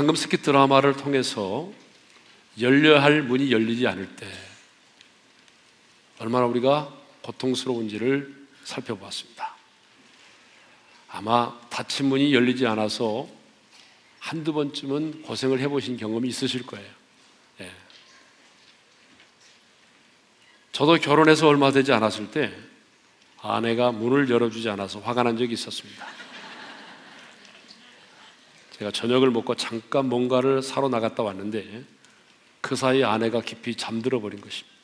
우리는 방금 스키 드라마를 통해서 열려야 할 문이 열리지 않을 때 얼마나 우리가 고통스러운지를 살펴보았습니다. 아마 닫힌 문이 열리지 않아서 한두 번쯤은 고생을 해보신 경험이 있으실 거예요. 예. 저도 결혼해서 얼마 되지 않았을 때 아내가 문을 열어주지 않아서 화가 난 적이 있었습니다. 제가 저녁을 먹고 잠깐 뭔가를 사러 나갔다 왔는데 그 사이 아내가 깊이 잠들어 버린 것입니다.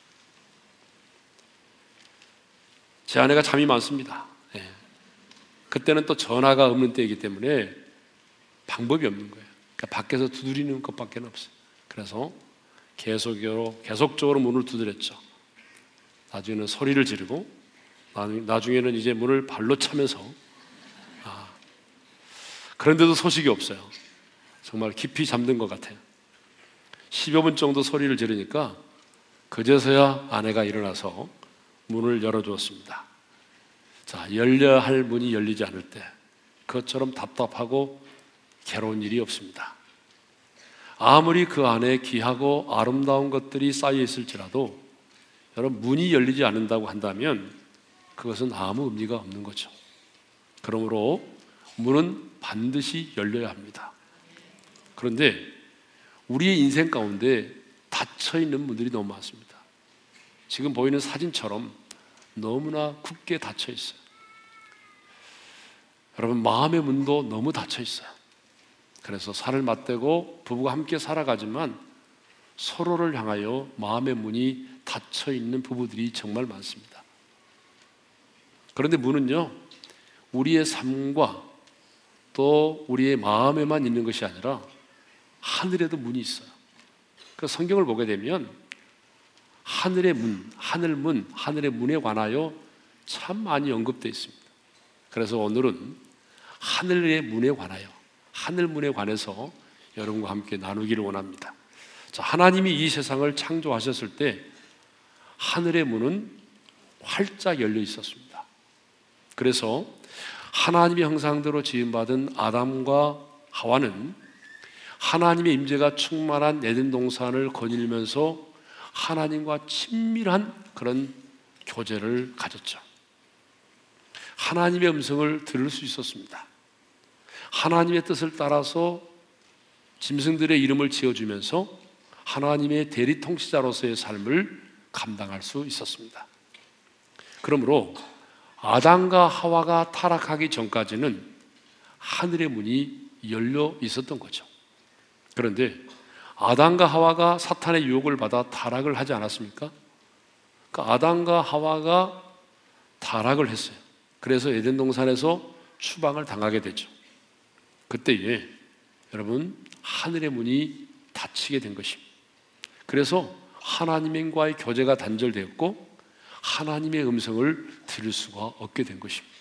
제 아내가 잠이 많습니다. 예. 그때는 또 전화가 없는 때이기 때문에 방법이 없는 거예요. 그러니까 밖에서 두드리는 것밖에 없어요. 그래서 계속적으로, 계속적으로 문을 두드렸죠. 나중에는 소리를 지르고 나중에는 이제 문을 발로 차면서 아, 그런데도 소식이 없어요. 정말 깊이 잠든 것 같아요. 10여 분 정도 소리를 지르니까 그제서야 아내가 일어나서 문을 열어주었습니다. 자, 열려야 할 문이 열리지 않을 때 그것처럼 답답하고 괴로운 일이 없습니다. 아무리 그 안에 귀하고 아름다운 것들이 쌓여 있을지라도 여러분 문이 열리지 않는다고 한다면 그것은 아무 의미가 없는 거죠. 그러므로 문은 반드시 열려야 합니다. 그런데 우리의 인생 가운데 닫혀 있는 문들이 너무 많습니다. 지금 보이는 사진처럼 너무나 굳게 닫혀 있어요. 여러분 마음의 문도 너무 닫혀 있어요. 그래서 살을 맞대고 부부가 함께 살아가지만 서로를 향하여 마음의 문이 닫혀 있는 부부들이 정말 많습니다. 그런데 문은요, 우리의 삶과 또 우리의 마음에만 있는 것이 아니라 하늘에도 문이 있어요. 그 성경을 보게 되면 하늘의 문, 하늘 문, 하늘의 문에 관하여 참 많이 언급되어 있습니다. 그래서 오늘은 하늘의 문에 관하여 하늘 문에 관해서 여러분과 함께 나누기를 원합니다. 자, 하나님이 이 세상을 창조하셨을 때 하늘의 문은 활짝 열려 있었습니다. 그래서 하나님의 형상대로 지음받은 아담과 하와는 하나님의 임재가 충만한 에덴 동산을 거닐면서 하나님과 친밀한 그런 교제를 가졌죠. 하나님의 음성을 들을 수 있었습니다. 하나님의 뜻을 따라서 짐승들의 이름을 지어주면서 하나님의 대리 통치자로서의 삶을 감당할 수 있었습니다. 그러므로 아담과 하와가 타락하기 전까지는 하늘의 문이 열려 있었던 거죠. 그런데 아담과 하와가 사탄의 유혹을 받아 타락을 하지 않았습니까? 그 아담과 하와가 타락을 했어요. 그래서 에덴 동산에서 추방을 당하게 되죠. 그때에 여러분 하늘의 문이 닫히게 된 것입니다. 그래서 하나님과의 교제가 단절되었고 하나님의 음성을 들을 수가 없게 된 것입니다.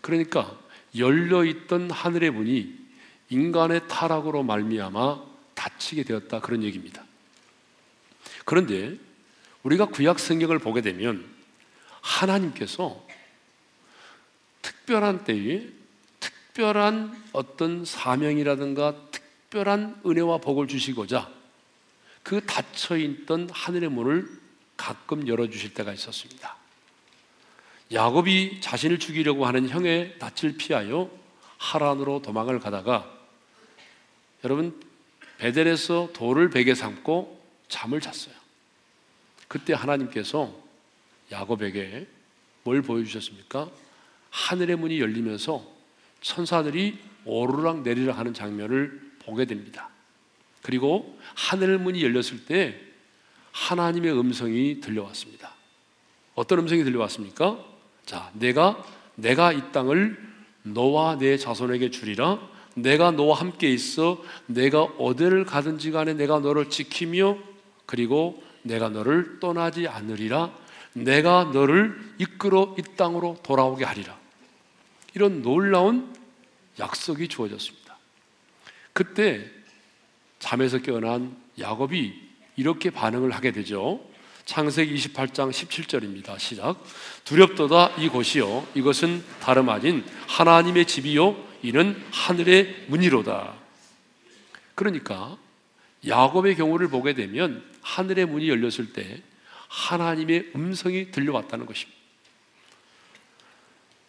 그러니까 열려 있던 하늘의 문이 인간의 타락으로 말미암아 닫히게 되었다 그런 얘기입니다. 그런데 우리가 구약 성경을 보게 되면 하나님께서 특별한 때에 특별한 어떤 사명이라든가 특별한 은혜와 복을 주시고자 그 닫혀 있던 하늘의 문을 가끔 열어 주실 때가 있었습니다. 야곱이 자신을 죽이려고 하는 형의 낯을 피하여 하란으로 도망을 가다가 여러분 베델에서 돌을 베개 삼고 잠을 잤어요. 그때 하나님께서 야곱에게 뭘 보여주셨습니까? 하늘의 문이 열리면서 천사들이 오르락 내리락 하는 장면을 보게 됩니다. 그리고 하늘 문이 열렸을 때 하나님의 음성이 들려왔습니다. 어떤 음성이 들려왔습니까? 자, 내가 내가 이 땅을 너와 내 자손에게 주리라. 내가 너와 함께 있어 내가 어디를 가든지 간에 내가 너를 지키며 그리고 내가 너를 떠나지 않으리라. 내가 너를 이끌어 이 땅으로 돌아오게 하리라. 이런 놀라운 약속이 주어졌습니다. 그때 잠에서 깨어난 야곱이 이렇게 반응을 하게 되죠. 창세기 28장 17절입니다. 시작. 두렵도다 이곳이요. 이것은 다름 아닌 하나님의 집이요. 이는 하늘의 문이로다. 그러니까 야곱의 경우를 보게 되면 하늘의 문이 열렸을 때 하나님의 음성이 들려왔다는 것입니다.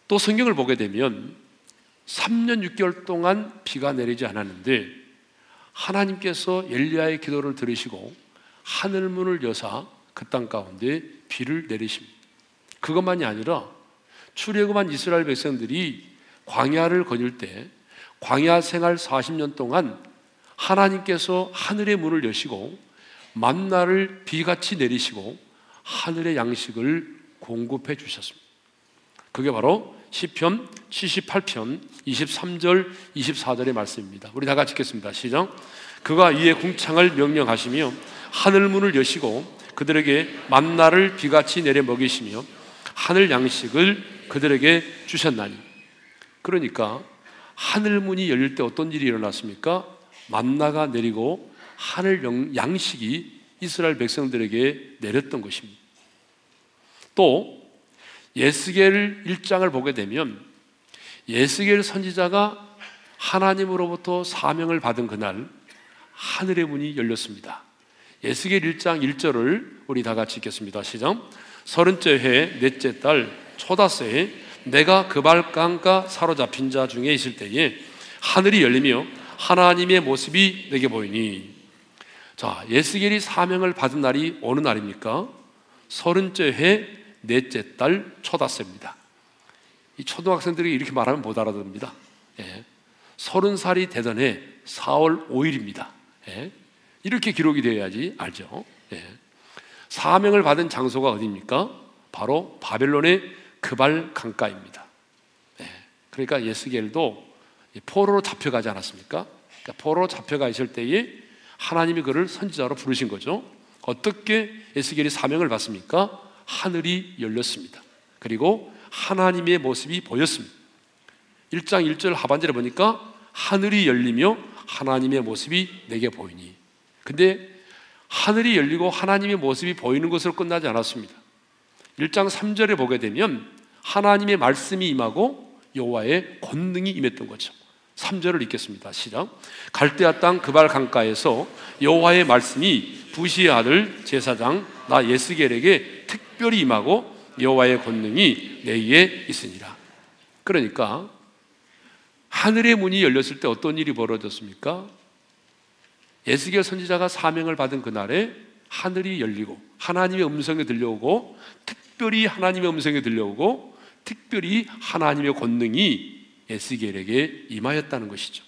또 성경을 보게 되면 3년 6개월 동안 비가 내리지 않았는데 하나님께서 엘리야의 기도를 들으시고 하늘 문을 여사 그 땅 가운데 비를 내리십니다. 그것만이 아니라 출애굽한 이스라엘 백성들이 광야를 거닐 때 광야 생활 40년 동안 하나님께서 하늘의 문을 여시고 만나를 비같이 내리시고 하늘의 양식을 공급해 주셨습니다. 그게 바로 시편 78편 23절 24절의 말씀입니다. 우리 다 같이 읽겠습니다. 시작. 그가 이에 궁창을 명령하시며 하늘 문을 여시고 그들에게 만나를 비같이 내려 먹이시며 하늘 양식을 그들에게 주셨나니. 그러니까 하늘 문이 열릴 때 어떤 일이 일어났습니까? 만나가 내리고 하늘 양식이 이스라엘 백성들에게 내렸던 것입니다. 또 예스겔 1장을 보게 되면 예스겔 선지자가 하나님으로부터 사명을 받은 그날 하늘의 문이 열렸습니다. 에스겔 1장 1절을 우리 다 같이 읽겠습니다. 시작. 서른째 해 넷째 달 초닷새에 내가 그발 강가 사로잡힌 자 중에 있을 때에 하늘이 열리며 하나님의 모습이 내게 보이니 자 에스겔이 사명을 받은 날이 어느 날입니까? 서른째 해 넷째 달 초닷새입니다. 이 초등학생들이 이렇게 말하면 못 알아듣습니다. 예. 서른 살이 되던 해 4월 5일입니다. 예. 이렇게 기록이 되어야지 알죠. 예. 사명을 받은 장소가 어디입니까? 바로 바벨론의 그발 강가입니다. 예. 그러니까 에스겔도 포로로 잡혀가지 않았습니까? 그러니까 포로로 잡혀가 있을 때에 하나님이 그를 선지자로 부르신 거죠. 어떻게 에스겔이 사명을 받습니까? 하늘이 열렸습니다. 그리고 하나님의 모습이 보였습니다. 1장 1절 하반절에 보니까 하늘이 열리며 하나님의 모습이 내게 보이니. 근데 하늘이 열리고 하나님의 모습이 보이는 것으로 끝나지 않았습니다. 1장 3절에 보게 되면 하나님의 말씀이 임하고 여호와의 권능이 임했던 거죠. 3절을 읽겠습니다. 시작. 갈대아 땅 그발 강가에서 여호와의 말씀이 부시의 아들 제사장 나 예스겔에게 특별히 임하고 여호와의 권능이 내 위에 있으니라. 그러니까 하늘의 문이 열렸을 때 어떤 일이 벌어졌습니까? 예스겔 선지자가 사명을 받은 그날에 하늘이 열리고 하나님의 음성이 들려오고 특별히 하나님의 음성이 들려오고 특별히 하나님의 권능이 에스겔에게 임하였다는 것이죠.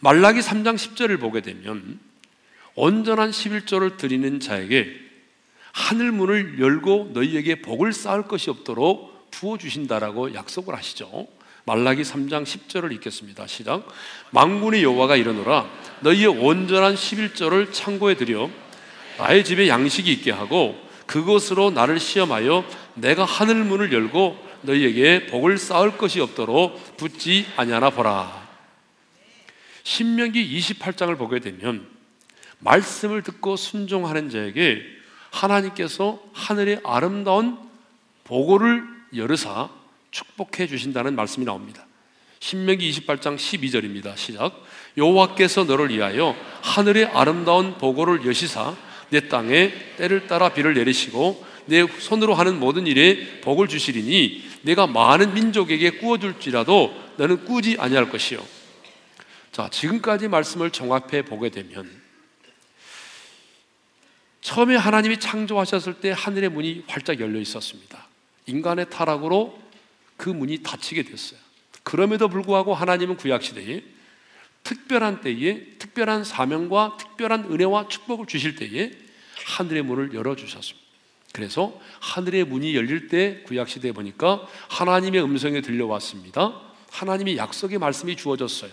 말라기 3장 10절을 보게 되면 온전한 11조를 드리는 자에게 하늘 문을 열고 너희에게 복을 쌓을 것이 없도록 부어 주신다라고 약속을 하시죠. 말라기 3장 10절을 읽겠습니다. 시작. 망군의 여호와가 이르노라 너희의 온전한 11조를 창고에 들여 나의 집에 양식이 있게 하고 그것으로 나를 시험하여 내가 하늘 문을 열고 너희에게 복을 쌓을 것이 없도록 붙지 아니하나 보라. 신명기 28장을 보게 되면 말씀을 듣고 순종하는 자에게 하나님께서 하늘의 아름다운 보고를 열으사 축복해 주신다는 말씀이 나옵니다. 신명기 28장 12절입니다. 시작. 여호와께서 너를 위하여 하늘의 아름다운 보고를 여시사 내 땅에 때를 따라 비를 내리시고 내 손으로 하는 모든 일에 복을 주시리니 내가 많은 민족에게 꾸어 줄지라도 너는 꾸지 아니할 것이요. 자, 지금까지 말씀을 종합해 보게 되면 처음에 하나님이 창조하셨을 때 하늘의 문이 활짝 열려 있었습니다. 인간의 타락으로 그 문이 닫히게 됐어요. 그럼에도 불구하고 하나님은 구약시대에 특별한 때에 특별한 사명과 특별한 은혜와 축복을 주실 때에 하늘의 문을 열어주셨습니다. 그래서 하늘의 문이 열릴 때 구약시대에 보니까 하나님의 음성이 들려왔습니다. 하나님의 약속의 말씀이 주어졌어요.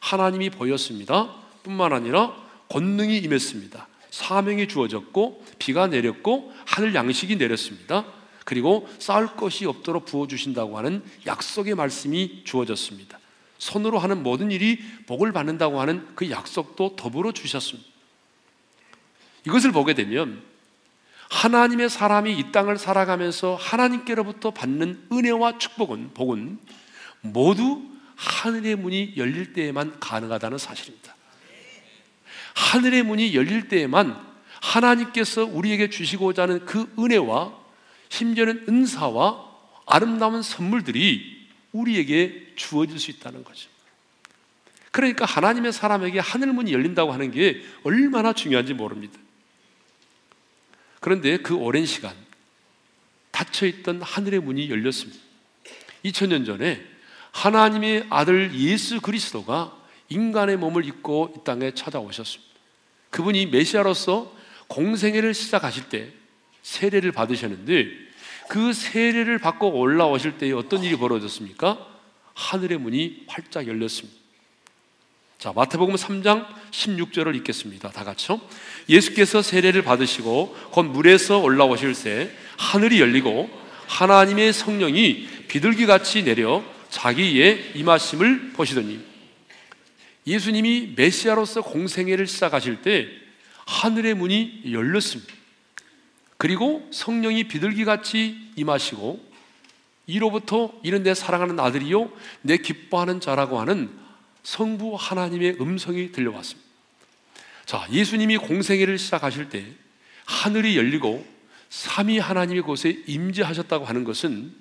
하나님이 보였습니다. 뿐만 아니라 권능이 임했습니다. 사명이 주어졌고 비가 내렸고 하늘 양식이 내렸습니다. 그리고 쌓을 것이 없도록 부어 주신다고 하는 약속의 말씀이 주어졌습니다. 손으로 하는 모든 일이 복을 받는다고 하는 그 약속도 더불어 주셨습니다. 이것을 보게 되면 하나님의 사람이 이 땅을 살아가면서 하나님께로부터 받는 은혜와 축복은 복은 모두 하늘의 문이 열릴 때에만 가능하다는 사실입니다. 하늘의 문이 열릴 때에만 하나님께서 우리에게 주시고자 하는 그 은혜와 심지어는 은사와 아름다운 선물들이 우리에게 주어질 수 있다는 거죠. 그러니까 하나님의 사람에게 하늘 문이 열린다고 하는 게 얼마나 중요한지 모릅니다. 그런데 그 오랜 시간 닫혀있던 하늘의 문이 열렸습니다. 2000년 전에 하나님의 아들 예수 그리스도가 인간의 몸을 입고 이 땅에 찾아오셨습니다. 그분이 메시아로서 공생애를 시작하실 때 세례를 받으셨는데 그 세례를 받고 올라오실 때 어떤 일이 벌어졌습니까? 하늘의 문이 활짝 열렸습니다. 자, 마태복음 3장 16절을 읽겠습니다. 다 같이요. 예수께서 세례를 받으시고 곧 물에서 올라오실 새 하늘이 열리고 하나님의 성령이 비둘기 같이 내려 자기의 임하심을 보시더니 예수님이 메시아로서 공생애를 시작하실 때 하늘의 문이 열렸습니다. 그리고 성령이 비둘기 같이 임하시고 이로부터 이는 내 사랑하는 아들이요 내 기뻐하는 자라고 하는 성부 하나님의 음성이 들려왔습니다. 자, 예수님이 공생애를 시작하실 때 하늘이 열리고 삼위 하나님의 곳에 임재하셨다고 하는 것은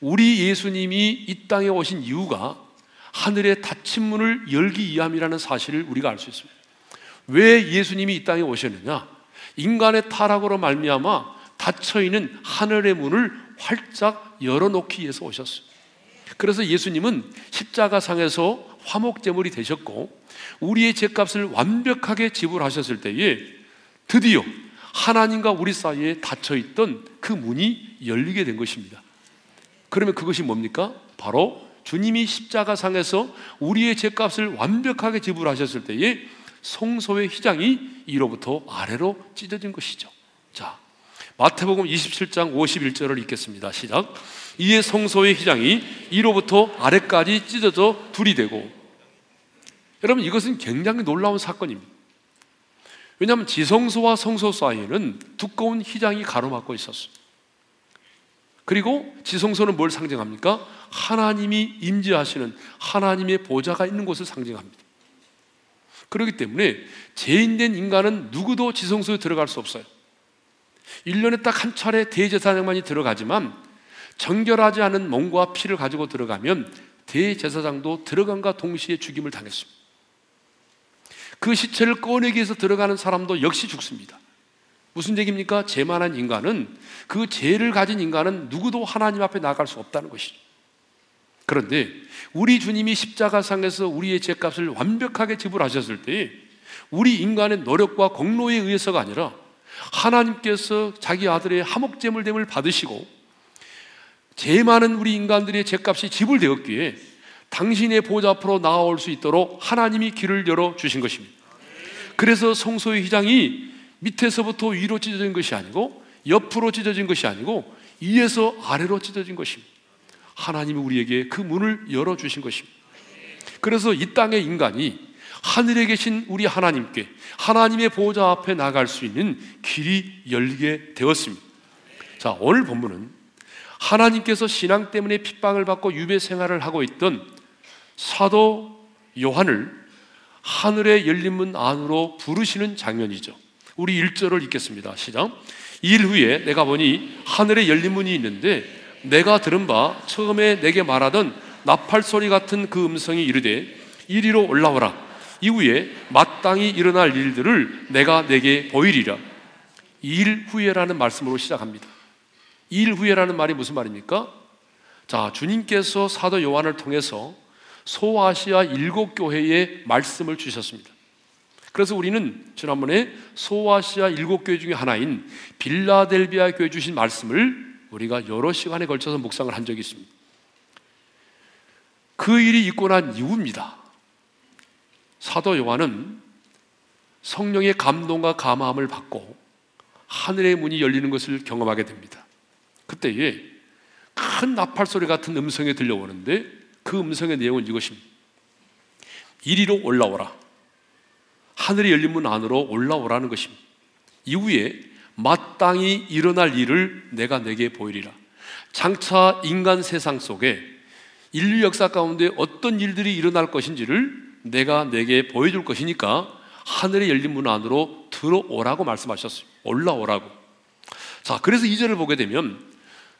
우리 예수님이 이 땅에 오신 이유가 하늘의 닫힌 문을 열기 위함이라는 사실을 우리가 알 수 있습니다. 왜 예수님이 이 땅에 오셨느냐? 인간의 타락으로 말미암아 닫혀 있는 하늘의 문을 활짝 열어놓기 위해서 오셨어요. 그래서 예수님은 십자가상에서 화목제물이 되셨고 우리의 죄값을 완벽하게 지불하셨을 때에 드디어 하나님과 우리 사이에 닫혀 있던 그 문이 열리게 된 것입니다. 그러면 그것이 뭡니까? 바로 주님이 십자가상에서 우리의 죄값을 완벽하게 지불하셨을 때에 성소의 휘장이 이로부터 아래로 찢어진 것이죠. 자, 마태복음 27장 51절을 읽겠습니다. 시작. 이에 성소의 휘장이 이로부터 아래까지 찢어져 둘이 되고 여러분 이것은 굉장히 놀라운 사건입니다. 왜냐하면 지성소와 성소 사이에는 두꺼운 휘장이 가로막고 있었어요. 그리고 지성소는 뭘 상징합니까? 하나님이 임재하시는 하나님의 보좌가 있는 곳을 상징합니다. 그렇기 때문에 죄인된 인간은 누구도 지성소에 들어갈 수 없어요. 1년에 딱 한 차례 대제사장만이 들어가지만 정결하지 않은 몸과 피를 가지고 들어가면 대제사장도 들어간과 동시에 죽임을 당했습니다. 그 시체를 꺼내기 위해서 들어가는 사람도 역시 죽습니다. 무슨 얘기입니까? 죄만한 인간은 그 죄를 가진 인간은 누구도 하나님 앞에 나갈 수 없다는 것이죠. 그런데 우리 주님이 십자가상에서 우리의 죄값을 완벽하게 지불하셨을 때 우리 인간의 노력과 공로에 의해서가 아니라 하나님께서 자기 아들의 하목제물됨을 받으시고 죄 많은 우리 인간들의 죄값이 지불되었기에 당신의 보좌 앞으로 나아올 수 있도록 하나님이 길을 열어 주신 것입니다. 그래서 성소의 휘장이 밑에서부터 위로 찢어진 것이 아니고 옆으로 찢어진 것이 아니고 위에서 아래로 찢어진 것입니다. 하나님이 우리에게 그 문을 열어 주신 것입니다. 그래서 이 땅의 인간이 하늘에 계신 우리 하나님께 하나님의 보호자 앞에 나갈 수 있는 길이 열리게 되었습니다. 자, 오늘 본문은 하나님께서 신앙 때문에 핍박을 받고 유배 생활을 하고 있던 사도 요한을 하늘의 열린 문 안으로 부르시는 장면이죠. 우리 1절을 읽겠습니다. 시작. 일 후에 내가 보니 하늘에 열린 문이 있는데 내가 들은 바 처음에 내게 말하던 나팔 소리 같은 그 음성이 이르되 이리로 올라오라. 이후에 마땅히 일어날 일들을 내가 내게 보이리라. 일 후에라는 말씀으로 시작합니다. 일 후에라는 말이 무슨 말입니까? 자, 주님께서 사도 요한을 통해서 소아시아 일곱 교회에 말씀을 주셨습니다. 그래서 우리는 지난번에 소아시아 일곱 교회 중에 하나인 빌라델비아 교회 주신 말씀을 우리가 여러 시간에 걸쳐서 묵상을 한 적이 있습니다. 그 일이 있고 난 이후입니다. 사도 요한은 성령의 감동과 감화함을 받고 하늘의 문이 열리는 것을 경험하게 됩니다. 그때에 큰 나팔 소리 같은 음성이 들려오는데 그 음성의 내용은 이것입니다. 이리로 올라오라. 하늘이 열린 문 안으로 올라오라는 것입니다. 이후에 마땅히 일어날 일을 내가 내게 보이리라. 장차 인간 세상 속에 인류 역사 가운데 어떤 일들이 일어날 것인지를 내가 내게 보여줄 것이니까 하늘의 열린 문 안으로 들어오라고 말씀하셨어요. 올라오라고. 자, 그래서 이 절을 보게 되면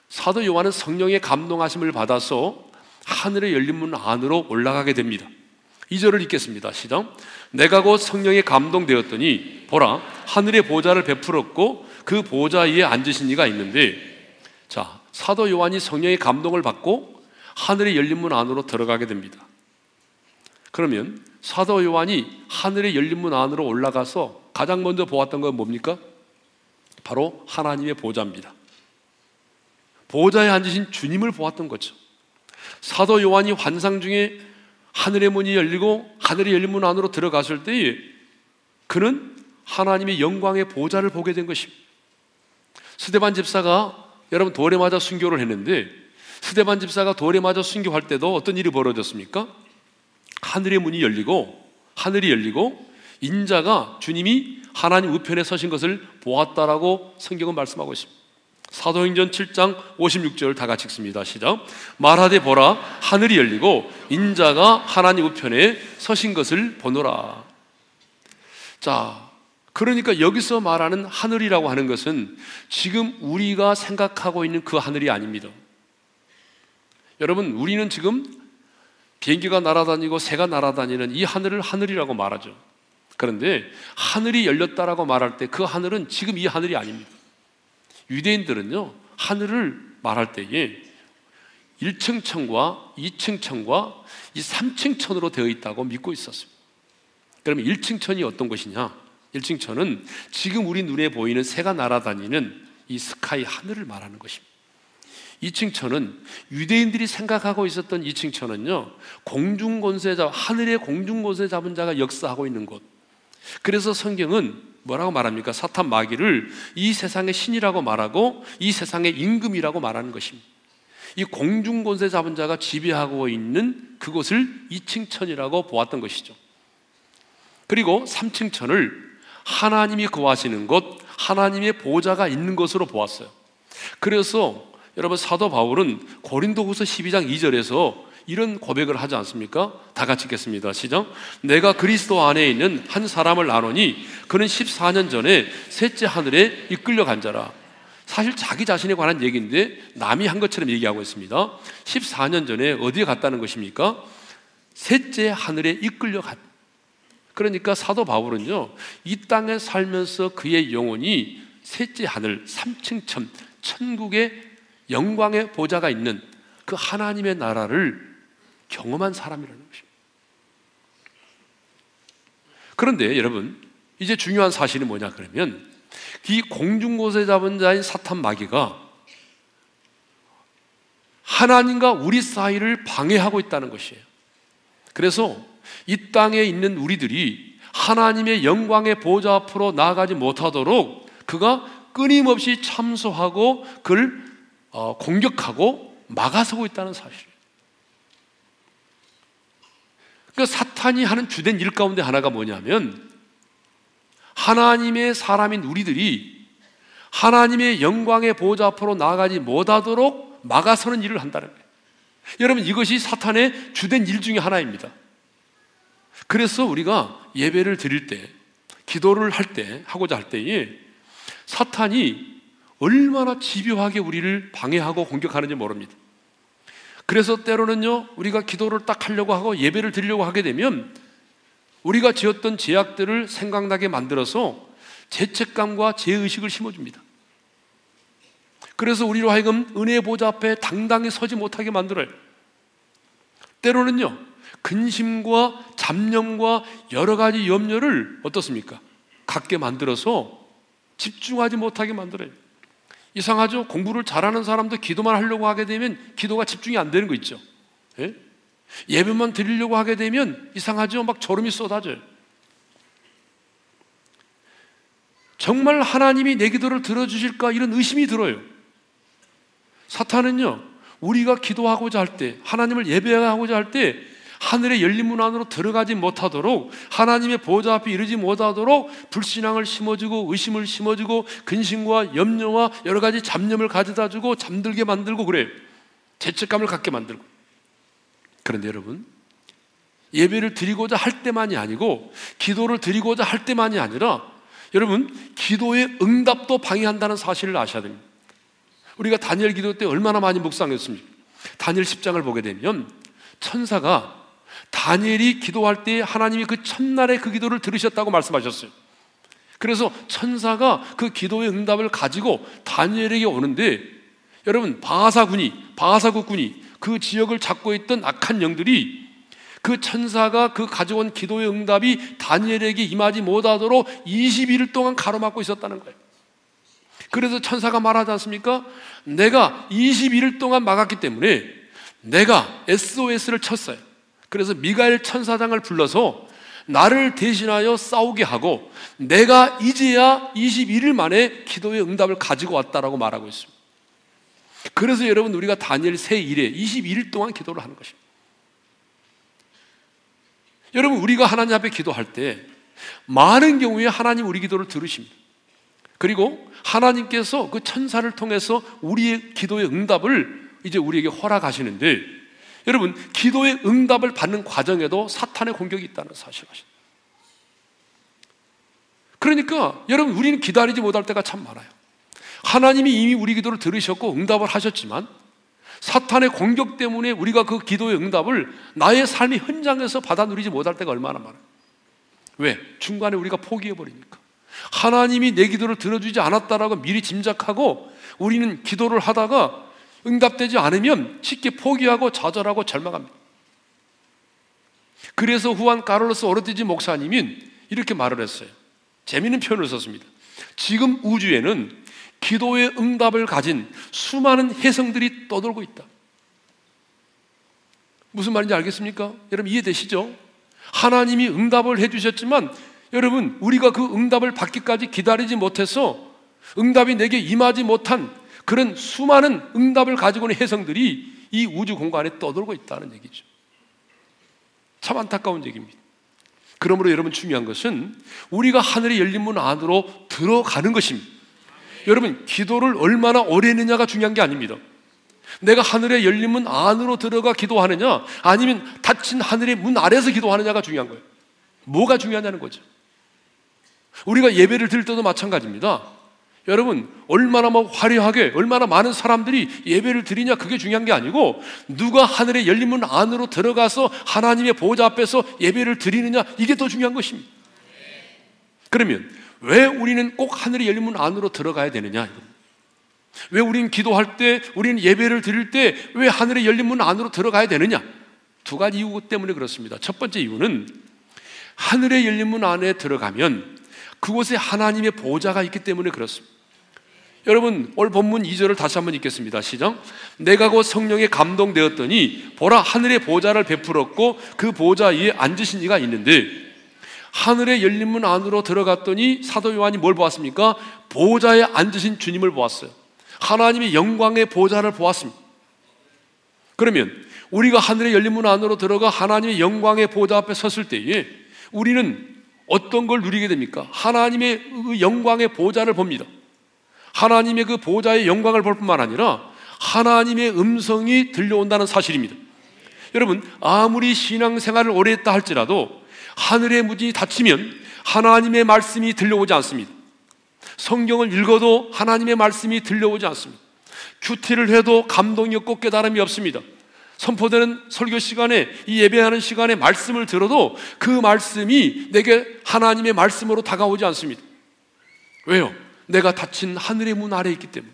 사도 요한은 성령의 감동하심을 받아서 하늘의 열린 문 안으로 올라가게 됩니다. 이 절을 읽겠습니다. 시작. 내가 곧 성령에 감동되었더니 보라 하늘의 보좌를 베풀었고 그 보좌 위에 앉으신 이가 있는데 자 사도 요한이 성령의 감동을 받고 하늘의 열린 문 안으로 들어가게 됩니다. 그러면 사도 요한이 하늘의 열린 문 안으로 올라가서 가장 먼저 보았던 건 뭡니까? 바로 하나님의 보좌입니다. 보좌에 앉으신 주님을 보았던 거죠. 사도 요한이 환상 중에 하늘의 문이 열리고 하늘의 열린 문 안으로 들어갔을 때에 그는 하나님의 영광의 보좌를 보게 된 것입니다. 스데반 집사가 여러분 돌에 맞아 순교를 했는데 스데반 집사가 돌에 맞아 순교할 때도 어떤 일이 벌어졌습니까? 하늘의 문이 열리고 하늘이 열리고 인자가 주님이 하나님 우편에 서신 것을 보았다라고 성경은 말씀하고 있습니다. 사도행전 7장 56절 다 같이 읽습니다. 시작. 말하되 보라 하늘이 열리고 인자가 하나님 우편에 서신 것을 보노라. 자, 그러니까 여기서 말하는 하늘이라고 하는 것은 지금 우리가 생각하고 있는 그 하늘이 아닙니다. 여러분, 우리는 지금 비행기가 날아다니고 새가 날아다니는 이 하늘을 하늘이라고 말하죠. 그런데 하늘이 열렸다라고 말할 때 그 하늘은 지금 이 하늘이 아닙니다. 유대인들은요, 하늘을 말할 때에 1층 천과 2층 천과 이 3층 천으로 되어 있다고 믿고 있었습니다. 그러면 1층 천이 어떤 것이냐? 1층 천은 지금 우리 눈에 보이는 새가 날아다니는 이 스카이 하늘을 말하는 것입니다. 2층 천은 유대인들이 생각하고 있었던 2층 천은요, 공중 권세 잡, 하늘의 공중 권세 잡은 자가 역사하고 있는 곳. 그래서 성경은 뭐라고 말합니까? 사탄 마귀를 이 세상의 신이라고 말하고 이 세상의 임금이라고 말하는 것입니다. 이 공중 권세 잡은 자가 지배하고 있는 그곳을 2층 천이라고 보았던 것이죠. 그리고 3층 천을 하나님이 거하시는 곳, 하나님의 보좌가 있는 것으로 보았어요. 그래서 여러분 사도 바울은 고린도후서 12장 2절에서 이런 고백을 하지 않습니까? 다 같이 읽겠습니다. 시작. 내가 그리스도 안에 있는 한 사람을 아노니 그는 14년 전에 셋째 하늘에 이끌려 간 자라. 사실 자기 자신에 관한 얘기인데 남이 한 것처럼 얘기하고 있습니다. 14년 전에 어디에 갔다는 것입니까? 셋째 하늘에 이끌려 갔. 그러니까 사도 바울은요, 이 땅에 살면서 그의 영혼이 셋째 하늘, 삼층천, 천국의 영광의 보좌가 있는 그 하나님의 나라를 경험한 사람이라는 것입니다. 그런데 여러분, 이제 중요한 사실이 뭐냐 그러면 이 공중곳에 잡은 자인 사탄 마귀가 하나님과 우리 사이를 방해하고 있다는 것이에요. 그래서 이 땅에 있는 우리들이 하나님의 영광의 보좌 앞으로 나아가지 못하도록 그가 끊임없이 참소하고 그를 어, 공격하고 막아서고 있다는 사실. 그 사탄이 하는 주된 일 가운데 하나가 뭐냐면 하나님의 사람인 우리들이 하나님의 영광의 보좌 앞으로 나아가지 못하도록 막아서는 일을 한다는 거예요. 여러분 이것이 사탄의 주된 일 중에 하나입니다. 그래서 우리가 예배를 드릴 때, 기도를 할 때, 하고자 할 때에 사탄이 얼마나 집요하게 우리를 방해하고 공격하는지 모릅니다. 그래서 때로는요, 우리가 기도를 딱 하려고 하고 예배를 드리려고 하게 되면 우리가 지었던 제약들을 생각나게 만들어서 죄책감과 죄의식을 심어줍니다. 그래서 우리로 하여금 은혜의 보좌 앞에 당당히 서지 못하게 만들어요. 때로는요, 근심과 잡념과 여러 가지 염려를 어떻습니까? 갖게 만들어서 집중하지 못하게 만들어요. 이상하죠? 공부를 잘하는 사람도 기도만 하려고 하게 되면 기도가 집중이 안 되는 거 있죠. 예? 예배만 드리려고 하게 되면 이상하죠? 막 졸음이 쏟아져요. 정말 하나님이 내 기도를 들어주실까 이런 의심이 들어요. 사탄은요, 우리가 기도하고자 할 때, 하나님을 예배하고자 할 때, 하늘의 열린 문 안으로 들어가지 못하도록 하나님의 보좌 앞에 이르지 못하도록 불신앙을 심어주고 의심을 심어주고 근심과 염려와 여러 가지 잡념을 가져다 주고 잠들게 만들고 그래 죄책감을 갖게 만들고 그런데 여러분 예배를 드리고자 할 때만이 아니고 기도를 드리고자 할 때만이 아니라 여러분 기도의 응답도 방해한다는 사실을 아셔야 됩니다. 우리가 다니엘 기도 때 얼마나 많이 묵상했습니까? 다니엘 10장을 보게 되면 천사가 다니엘이 기도할 때 하나님이 그 첫날에 그 기도를 들으셨다고 말씀하셨어요. 그래서 천사가 그 기도의 응답을 가지고 다니엘에게 오는데 여러분 바사군이 바사국군이 그 지역을 잡고 있던 악한 영들이 그 천사가 그 가져온 기도의 응답이 다니엘에게 임하지 못하도록 21일 동안 가로막고 있었다는 거예요. 그래서 천사가 말하지 않습니까? 내가 21일 동안 막았기 때문에 내가 SOS를 쳤어요. 그래서 미가엘 천사장을 불러서 나를 대신하여 싸우게 하고 내가 이제야 21일 만에 기도의 응답을 가지고 왔다라고 말하고 있습니다. 그래서 여러분 우리가 다니엘 새 일에 21일 동안 기도를 하는 것입니다. 여러분 우리가 하나님 앞에 기도할 때 많은 경우에 하나님 우리 기도를 들으십니다. 그리고 하나님께서 그 천사를 통해서 우리의 기도의 응답을 이제 우리에게 허락하시는데 여러분 기도의 응답을 받는 과정에도 사탄의 공격이 있다는 사실을 아십니다. 그러니까 여러분 우리는 기다리지 못할 때가 참 많아요. 하나님이 이미 우리 기도를 들으셨고 응답을 하셨지만 사탄의 공격 때문에 우리가 그 기도의 응답을 나의 삶의 현장에서 받아 누리지 못할 때가 얼마나 많아요. 왜? 중간에 우리가 포기해 버리니까. 하나님이 내 기도를 들어주지 않았다라고 미리 짐작하고 우리는 기도를 하다가 응답되지 않으면 쉽게 포기하고 좌절하고 절망합니다. 그래서 후한 까를로스 오르티지 목사님은 이렇게 말을 했어요. 재미있는 표현을 썼습니다. 지금 우주에는 기도의 응답을 가진 수많은 혜성들이 떠돌고 있다. 무슨 말인지 알겠습니까? 여러분 이해되시죠? 하나님이 응답을 해주셨지만 여러분 우리가 그 응답을 받기까지 기다리지 못해서 응답이 내게 임하지 못한 그런 수많은 응답을 가지고 있는 혜성들이 이 우주 공간에 떠돌고 있다는 얘기죠. 참 안타까운 얘기입니다. 그러므로 여러분 중요한 것은 우리가 하늘의 열린 문 안으로 들어가는 것입니다. 여러분, 기도를 얼마나 오래 했느냐가 중요한 게 아닙니다. 내가 하늘의 열린 문 안으로 들어가 기도하느냐, 아니면 닫힌 하늘의 문 아래서 기도하느냐가 중요한 거예요. 뭐가 중요하냐는 거죠. 우리가 예배를 드릴 때도 마찬가지입니다. 여러분, 얼마나 뭐 화려하게, 얼마나 많은 사람들이 예배를 드리냐, 그게 중요한 게 아니고, 누가 하늘의 열린 문 안으로 들어가서 하나님의 보호자 앞에서 예배를 드리느냐, 이게 더 중요한 것입니다. 그러면, 왜 우리는 꼭 하늘의 열린 문 안으로 들어가야 되느냐? 왜 우리는 기도할 때, 우리는 예배를 드릴 때, 왜 하늘의 열린 문 안으로 들어가야 되느냐? 두 가지 이유 때문에 그렇습니다. 첫 번째 이유는, 하늘의 열린 문 안에 들어가면, 그곳에 하나님의 보좌가 있기 때문에 그렇습니다. 여러분, 오늘 본문 2절을 다시 한번 읽겠습니다. 시작. 내가 곧 성령에 감동되었더니 보라 하늘의 보좌를 베풀었고 그 보좌 위에 앉으신 이가 있는데 하늘의 열린 문 안으로 들어갔더니 사도 요한이 뭘 보았습니까? 보좌에 앉으신 주님을 보았어요. 하나님의 영광의 보좌를 보았습니다. 그러면 우리가 하늘의 열린 문 안으로 들어가 하나님의 영광의 보좌 앞에 섰을 때에 우리는 어떤 걸 누리게 됩니까? 하나님의 그 영광의 보좌를 봅니다. 하나님의 그 보좌의 영광을 볼 뿐만 아니라 하나님의 음성이 들려온다는 사실입니다. 여러분, 아무리 신앙생활을 오래 했다 할지라도 하늘의 문이 닫히면 하나님의 말씀이 들려오지 않습니다. 성경을 읽어도 하나님의 말씀이 들려오지 않습니다. 큐티를 해도 감동이 없고 깨달음이 없습니다. 선포되는 설교 시간에 이 예배하는 시간에 말씀을 들어도 그 말씀이 내게 하나님의 말씀으로 다가오지 않습니다. 왜요? 내가 닫힌 하늘의 문 아래 있기 때문에.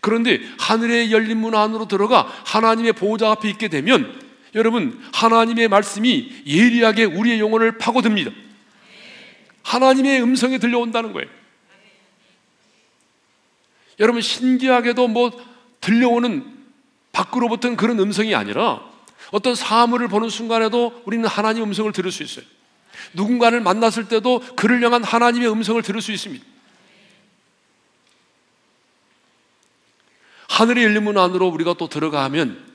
그런데 하늘의 열린 문 안으로 들어가 하나님의 보호자 앞에 있게 되면 여러분 하나님의 말씀이 예리하게 우리의 영혼을 파고듭니다. 하나님의 음성이 들려온다는 거예요. 여러분 신기하게도 뭐 들려오는 밖으로부터는 그런 음성이 아니라 어떤 사물을 보는 순간에도 우리는 하나님 음성을 들을 수 있어요. 누군가를 만났을 때도 그를 향한 하나님의 음성을 들을 수 있습니다. 하늘의 열린 문 안으로 우리가 또 들어가면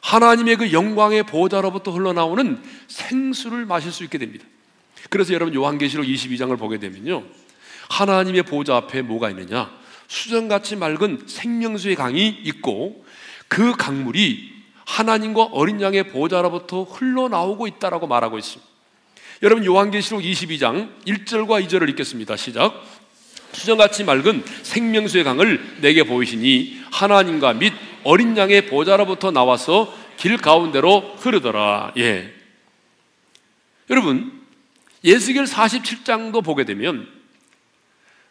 하나님의 그 영광의 보좌로부터 흘러나오는 생수를 마실 수 있게 됩니다. 그래서 여러분 요한계시록 22장을 보게 되면요. 하나님의 보좌 앞에 뭐가 있느냐? 수정같이 맑은 생명수의 강이 있고 그 강물이 하나님과 어린 양의 보좌로부터 흘러나오고 있다라고 말하고 있습니다. 여러분 요한계시록 22장 1절과 2절을 읽겠습니다. 시작. 수정같이 맑은 생명수의 강을 내게 보이시니 하나님과 및 어린 양의 보좌로부터 나와서 길 가운데로 흐르더라. 예. 여러분, 예수결 47장도 보게 되면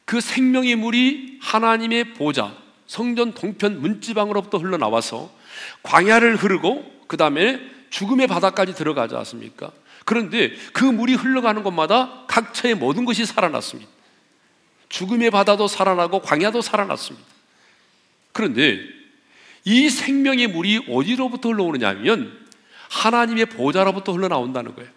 그 생명의 물이 하나님의 보좌, 성전 동편 문지방으로부터 흘러나와서 광야를 흐르고 그 다음에 죽음의 바다까지 들어가지 않습니까? 그런데 그 물이 흘러가는 곳마다 각처의 모든 것이 살아났습니다. 죽음의 바다도 살아나고 광야도 살아났습니다. 그런데 이 생명의 물이 어디로부터 흘러오느냐 하면 하나님의 보좌로부터 흘러나온다는 거예요.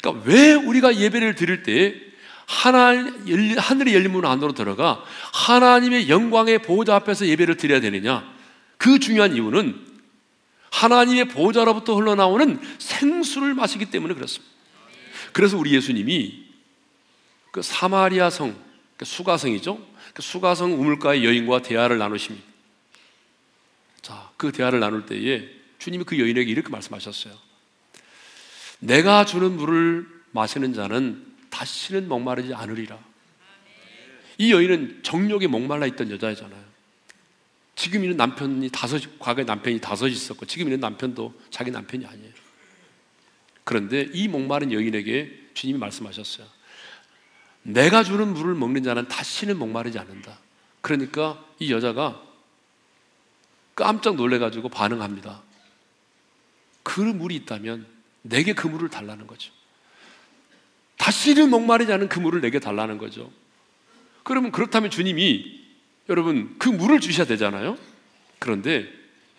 그러니까 왜 우리가 예배를 드릴 때 하나님, 하늘의 열린 문 안으로 들어가 하나님의 영광의 보좌 앞에서 예배를 드려야 되느냐? 그 중요한 이유는 하나님의 보좌로부터 흘러나오는 생수를 마시기 때문에 그렇습니다. 그래서 우리 예수님이 그 사마리아 성, 그 수가성이죠. 그 수가성 우물가의 여인과 대화를 나누십니다. 자, 그 대화를 나눌 때에 주님이 그 여인에게 이렇게 말씀하셨어요. 내가 주는 물을 마시는 자는 다시는 목마르지 않으리라. 이 여인은 정욕에 목말라 있던 여자잖아요. 지금 있는 남편이 다섯, 과거에 남편이 다섯 있었고 지금 있는 남편도 자기 남편이 아니에요. 그런데 이 목마른 여인에게 주님이 말씀하셨어요. 내가 주는 물을 먹는 자는 다시는 목마르지 않는다. 그러니까 이 여자가 깜짝 놀래가지고 반응합니다. 그 물이 있다면 내게 그 물을 달라는 거죠. 다시는 목마르지 않은 그 물을 내게 달라는 거죠. 그러면 그렇다면 주님이 여러분 그 물을 주셔야 되잖아요. 그런데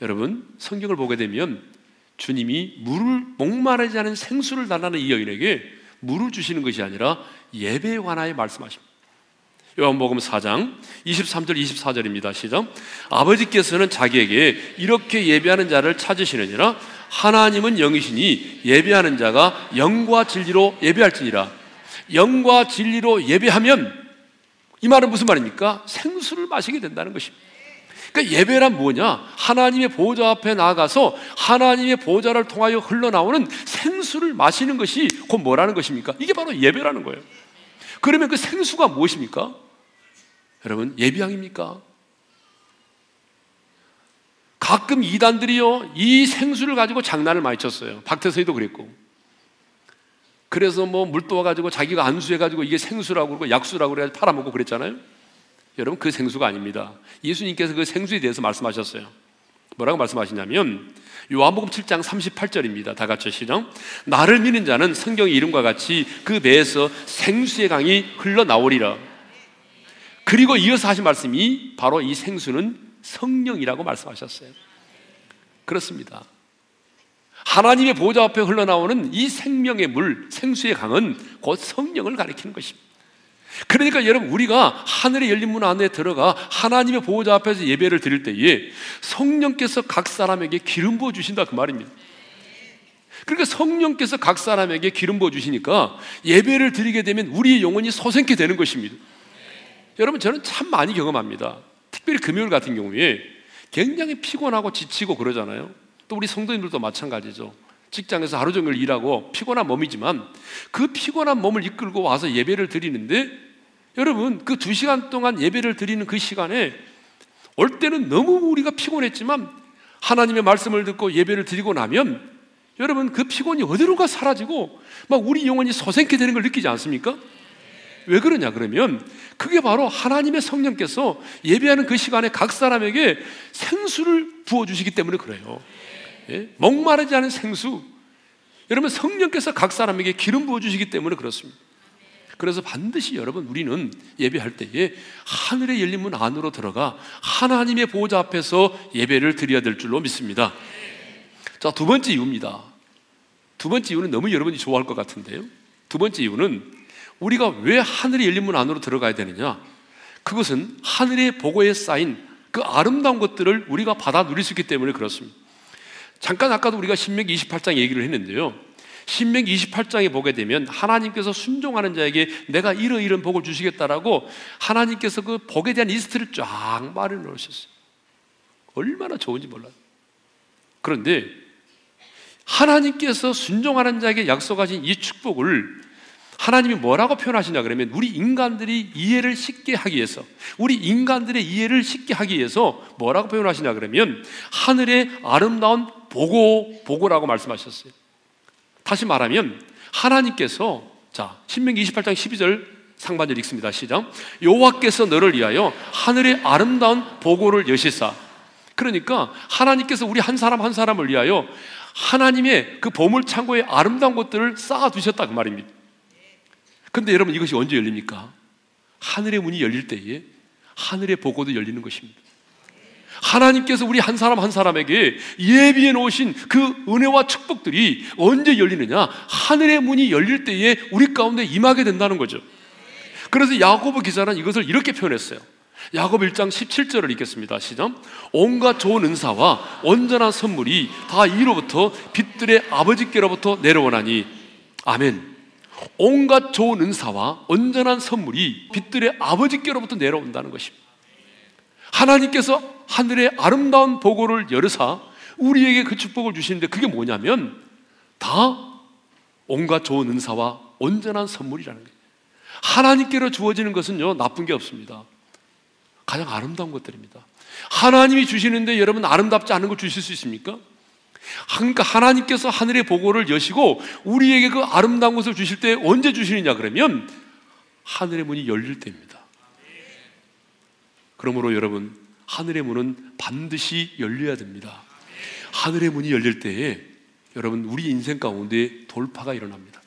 여러분 성경을 보게 되면 주님이 물을 목마르지 않은 생수를 달라는 이 여인에게 물을 주시는 것이 아니라 예배에 관하여 말씀하십니다. 요한복음 4장 23절 24절입니다. 시작. 아버지께서는 자기에게 이렇게 예배하는 자를 찾으시느니라 하나님은 영이시니 예배하는 자가 영과 진리로 예배할지니라. 영과 진리로 예배하면 이 말은 무슨 말입니까? 생수를 마시게 된다는 것입니다. 그러니까 예배란 뭐냐? 하나님의 보좌 앞에 나가서 하나님의 보좌를 통하여 흘러나오는 생수를 마시는 것이 곧 뭐라는 것입니까? 이게 바로 예배라는 거예요. 그러면 그 생수가 무엇입니까? 여러분, 예비양입니까? 가끔 이단들이요, 이 생수를 가지고 장난을 많이 쳤어요. 박태서이도 그랬고. 그래서 뭐 물 떠와가지고 자기가 안수해가지고 이게 생수라고 그러고 약수라고 그래가지고 팔아먹고 그랬잖아요. 여러분, 그 생수가 아닙니다. 예수님께서 그 생수에 대해서 말씀하셨어요. 뭐라고 말씀하시냐면, 요한복음 7장 38절입니다. 다 같이 시작. 나를 믿는 자는 성경 이름과 같이 그 배에서 생수의 강이 흘러나오리라. 그리고 이어서 하신 말씀이 바로 이 생수는 성령이라고 말씀하셨어요. 그렇습니다. 하나님의 보좌 앞에 흘러나오는 이 생명의 물, 생수의 강은 곧 성령을 가리키는 것입니다. 그러니까 여러분 우리가 하늘의 열린 문 안에 들어가 하나님의 보호자 앞에서 예배를 드릴 때에 성령께서 각 사람에게 기름 부어 주신다 그 말입니다. 그러니까 성령께서 각 사람에게 기름 부어 주시니까 예배를 드리게 되면 우리의 영혼이 소생케 되는 것입니다. 여러분 저는 참 많이 경험합니다. 특별히 금요일 같은 경우에 굉장히 피곤하고 지치고 그러잖아요. 또 우리 성도님들도 마찬가지죠. 직장에서 하루 종일 일하고 피곤한 몸이지만 그 피곤한 몸을 이끌고 와서 예배를 드리는데 여러분 그 두 시간 동안 예배를 드리는 그 시간에 올 때는 너무 우리가 피곤했지만 하나님의 말씀을 듣고 예배를 드리고 나면 여러분 그 피곤이 어디론가 사라지고 막 우리 영혼이 소생케 되는 걸 느끼지 않습니까? 왜 그러냐 그러면 그게 바로 하나님의 성령께서 예배하는 그 시간에 각 사람에게 생수를 부어 주시기 때문에 그래요. 예? 목마르지 않은 생수. 여러분 성령께서 각 사람에게 기름 부어 주시기 때문에 그렇습니다. 그래서 반드시 여러분 우리는 예배할 때에 하늘의 열린 문 안으로 들어가 하나님의 보호자 앞에서 예배를 드려야 될 줄로 믿습니다. 자, 두 번째 이유입니다. 두 번째 이유는 너무 여러분이 좋아할 것 같은데요. 두 번째 이유는 우리가 왜 하늘의 열린 문 안으로 들어가야 되느냐? 그것은 하늘의 보고에 쌓인 그 아름다운 것들을 우리가 받아 누릴 수 있기 때문에 그렇습니다. 잠깐 아까도 우리가 신명기 28장 얘기를 했는데요. 신명기 28장에 보게 되면 하나님께서 순종하는 자에게 내가 이러 이런 복을 주시겠다라고 하나님께서 그 복에 대한 리스트를 쫙 말해 놓으셨어요. 얼마나 좋은지 몰라요. 그런데 하나님께서 순종하는 자에게 약속하신 이 축복을 하나님이 뭐라고 표현하시냐 그러면 우리 인간들이 이해를 쉽게 하기 위해서 우리 인간들의 이해를 쉽게 하기 위해서 뭐라고 표현하시냐 그러면 하늘의 아름다운 보고 보고라고 말씀하셨어요. 다시 말하면 하나님께서 자 신명기 28장 12절 상반절 읽습니다. 시작. 여호와께서 너를 위하여 하늘의 아름다운 보고를 여시사. 그러니까 하나님께서 우리 한 사람 한 사람을 위하여 하나님의 그 보물 창고에 아름다운 것들을 쌓아 두셨다 그 말입니다. 근데 여러분 이것이 언제 열립니까? 하늘의 문이 열릴 때에 하늘의 보고도 열리는 것입니다. 하나님께서 우리 한 사람 한 사람에게 예비해 놓으신 그 은혜와 축복들이 언제 열리느냐? 하늘의 문이 열릴 때에 우리 가운데 임하게 된다는 거죠. 그래서 야고보 기자는 이것을 이렇게 표현했어요. 야곱 1장 17절을 읽겠습니다. 시작. 온갖 좋은 은사와 온전한 선물이 다 이로부터 빛들의 아버지께로부터 내려오나니 아멘. 온갖 좋은 은사와 온전한 선물이 빛들의 아버지께로부터 내려온다는 것입니다. 하나님께서 하늘의 아름다운 보고를 열으사 우리에게 그 축복을 주시는데 그게 뭐냐면 다 온갖 좋은 은사와 온전한 선물이라는 거예요. 하나님께로 주어지는 것은요, 나쁜 게 없습니다. 가장 아름다운 것들입니다. 하나님이 주시는데 여러분 아름답지 않은 걸 주실 수 있습니까? 그러니까 하나님께서 하늘의 보고를 여시고 우리에게 그 아름다운 것을 주실 때 언제 주시느냐 그러면 하늘의 문이 열릴 때입니다. 그러므로 여러분 하늘의 문은 반드시 열려야 됩니다. 하늘의 문이 열릴 때에 여러분 우리 인생 가운데 돌파가 일어납니다.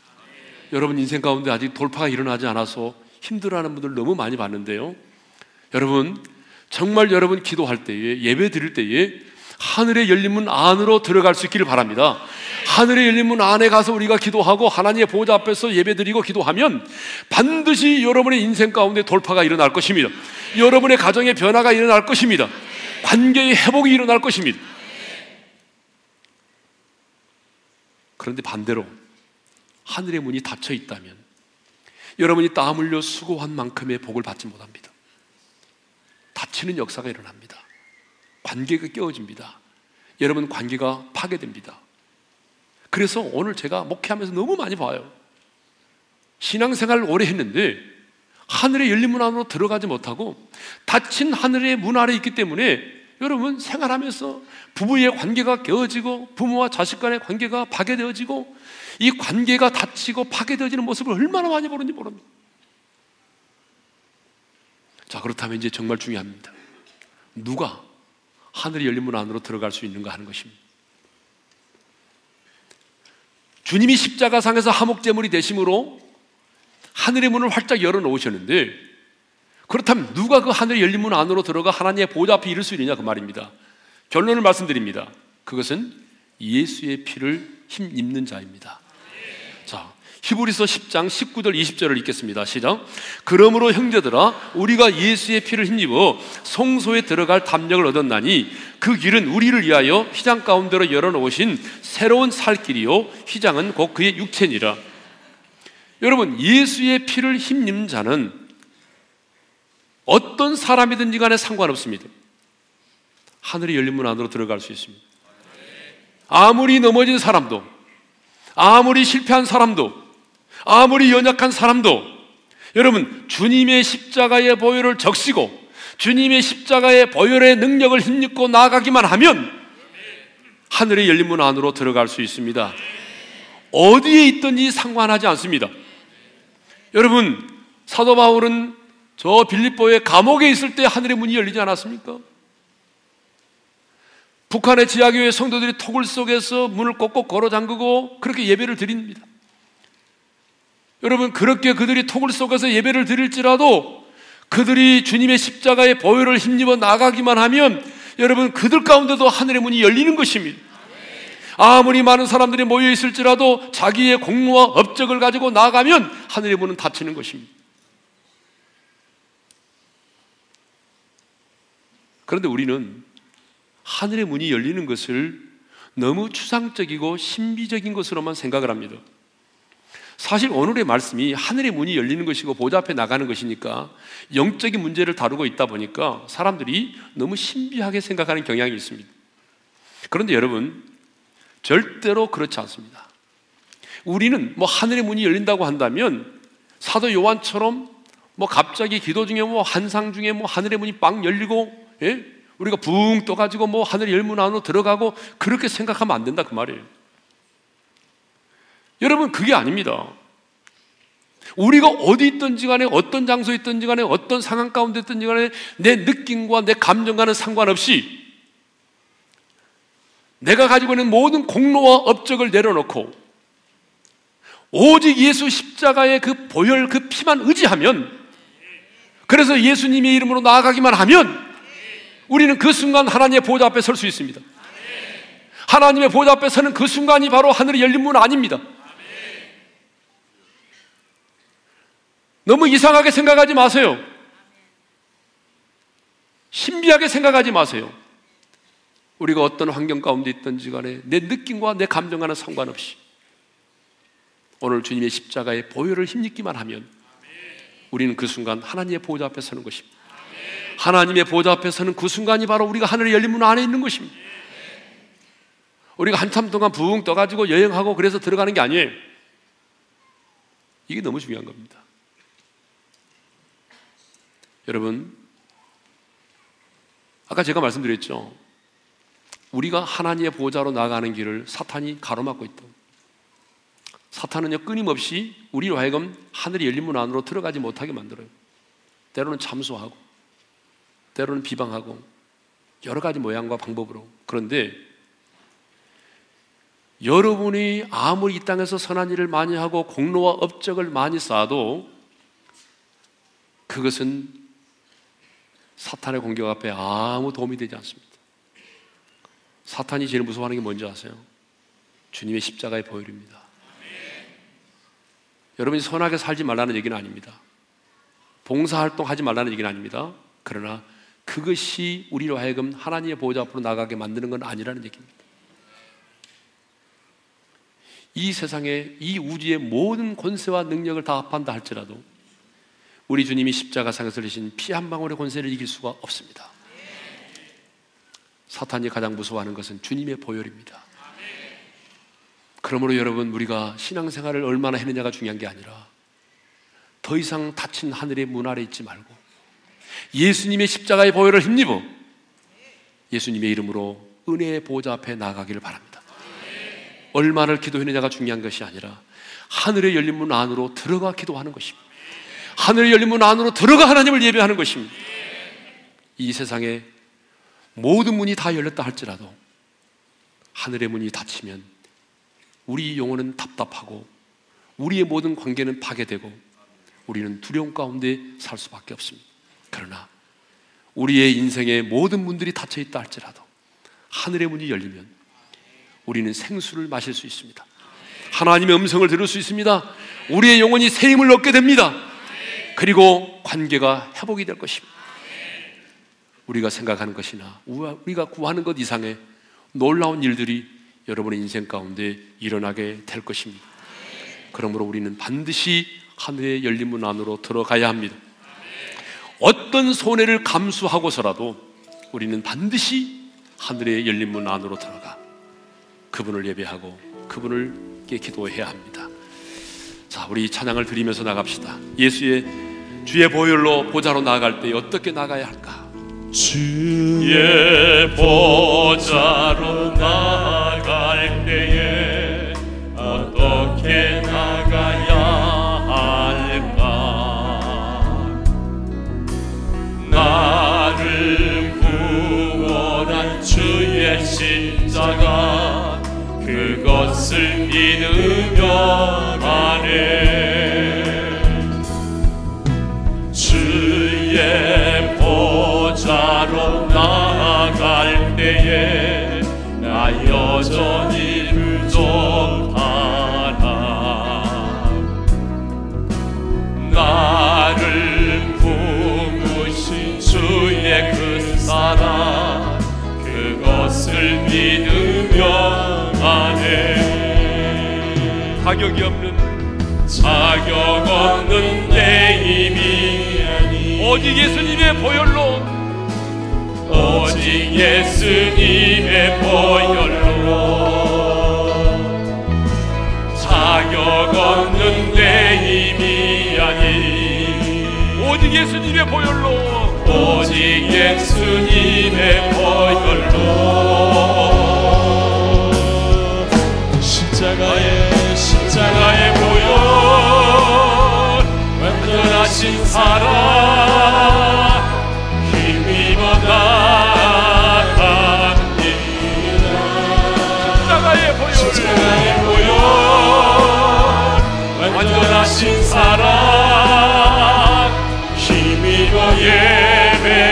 여러분 인생 가운데 아직 돌파가 일어나지 않아서 힘들어하는 분들 너무 많이 봤는데요. 여러분 정말 여러분 기도할 때에 예배 드릴 때에 하늘의 열린 문 안으로 들어갈 수 있기를 바랍니다. 하늘의 열린 문 안에 가서 우리가 기도하고 하나님의 보좌 앞에서 예배드리고 기도하면 반드시 여러분의 인생 가운데 돌파가 일어날 것입니다. 여러분의 가정의 변화가 일어날 것입니다. 관계의 회복이 일어날 것입니다. 그런데 반대로 하늘의 문이 닫혀 있다면 여러분이 땀 흘려 수고한 만큼의 복을 받지 못합니다. 닫히는 역사가 일어납니다. 관계가 깨어집니다. 여러분 관계가 파괴됩니다. 그래서 오늘 제가 목회하면서 너무 많이 봐요. 신앙생활을 오래 했는데 하늘의 열린 문 안으로 들어가지 못하고 닫힌 하늘의 문 아래 있기 때문에 여러분 생활하면서 부부의 관계가 깨어지고 부모와 자식 간의 관계가 파괴되어지고 이 관계가 닫히고 파괴되어지는 모습을 얼마나 많이 보는지 모릅니다. 자, 그렇다면 이제 정말 중요합니다. 누가 하늘이 열린 문 안으로 들어갈 수 있는가 하는 것입니다. 주님이 십자가상에서 하목제물이 되심으로 하늘의 문을 활짝 열어 놓으셨는데 그렇다면 누가 그 하늘의 열린 문 안으로 들어가 하나님의 보좌 앞에 이를 수 있느냐 그 말입니다. 결론을 말씀드립니다. 그것은 예수의 피를 힘입는 자입니다. 자, 히브리서 10장 19절 20절을 읽겠습니다. 시작. 그러므로 형제들아 우리가 예수의 피를 힘입어 성소에 들어갈 담력을 얻었나니 그 길은 우리를 위하여 휘장 가운데로 열어 놓으신 새로운 살 길이요 휘장은 곧 그의 육체니라. 여러분 예수의 피를 힘입는 자는 어떤 사람이든지 간에 상관없습니다. 하늘이 열린 문 안으로 들어갈 수 있습니다. 아무리 넘어진 사람도 아무리 실패한 사람도 아무리 연약한 사람도 여러분 주님의 십자가의 보혈을 적시고 주님의 십자가의 보혈의 능력을 힘입고 나아가기만 하면 하늘의 열린 문 안으로 들어갈 수 있습니다. 어디에 있든지 상관하지 않습니다. 여러분 사도 바울은 저 빌립보의 감옥에 있을 때 하늘의 문이 열리지 않았습니까? 북한의 지하교회 성도들이 토굴 속에서 문을 꼭꼭 걸어 잠그고 그렇게 예배를 드립니다. 여러분 그렇게 그들이 토굴 속에서 예배를 드릴지라도 그들이 주님의 십자가의 보혈을 힘입어 나가기만 하면 여러분 그들 가운데도 하늘의 문이 열리는 것입니다. 아무리 많은 사람들이 모여 있을지라도 자기의 공로와 업적을 가지고 나가면 하늘의 문은 닫히는 것입니다. 그런데 우리는 하늘의 문이 열리는 것을 너무 추상적이고 신비적인 것으로만 생각을 합니다. 사실 오늘의 말씀이 하늘의 문이 열리는 것이고 보좌 앞에 나가는 것이니까 영적인 문제를 다루고 있다 보니까 사람들이 너무 신비하게 생각하는 경향이 있습니다. 그런데 여러분, 절대로 그렇지 않습니다. 우리는 뭐 하늘의 문이 열린다고 한다면 사도 요한처럼 뭐 갑자기 기도 중에 뭐 한상 중에 뭐 하늘의 문이 빵 열리고 예? 우리가 붕 떠가지고 뭐 하늘 열문 안으로 들어가고 그렇게 생각하면 안 된다 그 말이에요. 여러분 그게 아닙니다. 우리가 어디 있든지 간에 어떤 장소에 있든지 간에 어떤 상황 가운데 있든지 간에 내 느낌과 내 감정과는 상관없이 내가 가지고 있는 모든 공로와 업적을 내려놓고 오직 예수 십자가의 그 보혈 그 피만 의지하면 그래서 예수님의 이름으로 나아가기만 하면 우리는 그 순간 하나님의 보좌 앞에 설 수 있습니다. 하나님의 보좌 앞에 서는 그 순간이 바로 하늘이 열린 문 아닙니다. 너무 이상하게 생각하지 마세요. 신비하게 생각하지 마세요. 우리가 어떤 환경 가운데 있든지 간에 내 느낌과 내 감정과는 상관없이 오늘 주님의 십자가의 보혈을 힘입기만 하면 우리는 그 순간 하나님의 보좌 앞에 서는 것입니다. 하나님의 보좌 앞에 서는 그 순간이 바로 우리가 하늘의 열린 문 안에 있는 것입니다. 우리가 한참 동안 붕 떠가지고 여행하고 그래서 들어가는 게 아니에요. 이게 너무 중요한 겁니다. 여러분, 아까 제가 말씀드렸죠. 우리가 하나님의 보좌로 나가는 길을 사탄이 가로막고 있다. 사탄은요, 끊임없이 우리로 하여금 하늘이 열린 문 안으로 들어가지 못하게 만들어요. 때로는 참소하고, 때로는 비방하고, 여러 가지 모양과 방법으로. 그런데 여러분이 아무리 이 땅에서 선한 일을 많이 하고 공로와 업적을 많이 쌓아도 그것은 사탄의 공격 앞에 아무 도움이 되지 않습니다. 사탄이 제일 무서워하는 게 뭔지 아세요? 주님의 십자가의 보혈입니다. 여러분이 선하게 살지 말라는 얘기는 아닙니다. 봉사활동 하지 말라는 얘기는 아닙니다. 그러나 그것이 우리로 하여금 하나님의 보좌 앞으로 나가게 만드는 건 아니라는 얘기입니다. 이 세상에 이 우주의 모든 권세와 능력을 다 합한다 할지라도 우리 주님이 십자가상에서 흘리신 피 한 방울의 권세를 이길 수가 없습니다. 사탄이 가장 무서워하는 것은 주님의 보혈입니다. 그러므로 여러분 우리가 신앙생활을 얼마나 했느냐가 중요한 게 아니라 더 이상 닫힌 하늘의 문 아래 있지 말고 예수님의 십자가의 보혈을 힘입어 예수님의 이름으로 은혜의 보좌 앞에 나가기를 바랍니다. 얼마를 기도했느냐가 중요한 것이 아니라 하늘의 열린 문 안으로 들어가 기도하는 것입니다. 하늘의 열린 문 안으로 들어가 하나님을 예배하는 것입니다. 이 세상에 모든 문이 다 열렸다 할지라도 하늘의 문이 닫히면 우리 영혼은 답답하고 우리의 모든 관계는 파괴되고 우리는 두려움 가운데 살 수밖에 없습니다. 그러나 우리의 인생의 모든 문들이 닫혀 있다 할지라도 하늘의 문이 열리면 우리는 생수를 마실 수 있습니다. 하나님의 음성을 들을 수 있습니다. 우리의 영혼이 새 힘을 얻게 됩니다. 그리고 관계가 회복이 될 것입니다. 우리가 생각하는 것이나 우리가 구하는 것 이상의 놀라운 일들이 여러분의 인생 가운데 일어나게 될 것입니다. 그러므로 우리는 반드시 하늘의 열린 문 안으로 들어가야 합니다. 어떤 손해를 감수하고서라도 우리는 반드시 하늘의 열린 문 안으로 들어가 그분을 예배하고 그분을 기도해야 합니다. 자, 우리 찬양을 드리면서 나갑시다. 예수의 주의 보혈로 보좌로 나아갈 때 어떻게 나가야 할까? 주의 보좌로 나갈 여전히 부족하나 나를 품으신 주의 그 사랑 그것을 믿으며 가네. 자격이 없는 자격 없는 내 힘이 오직 예수님의 보혈로 예수님의 보혈로 자격 없는 내 힘이 아닌 오직 예수님의 보혈로. 오직 예수님의 보혈로. 십자가의 십자가의 보혈 완전하신 사랑 십자가의 보혈 완전하신 사랑 힘입어 예배합니다.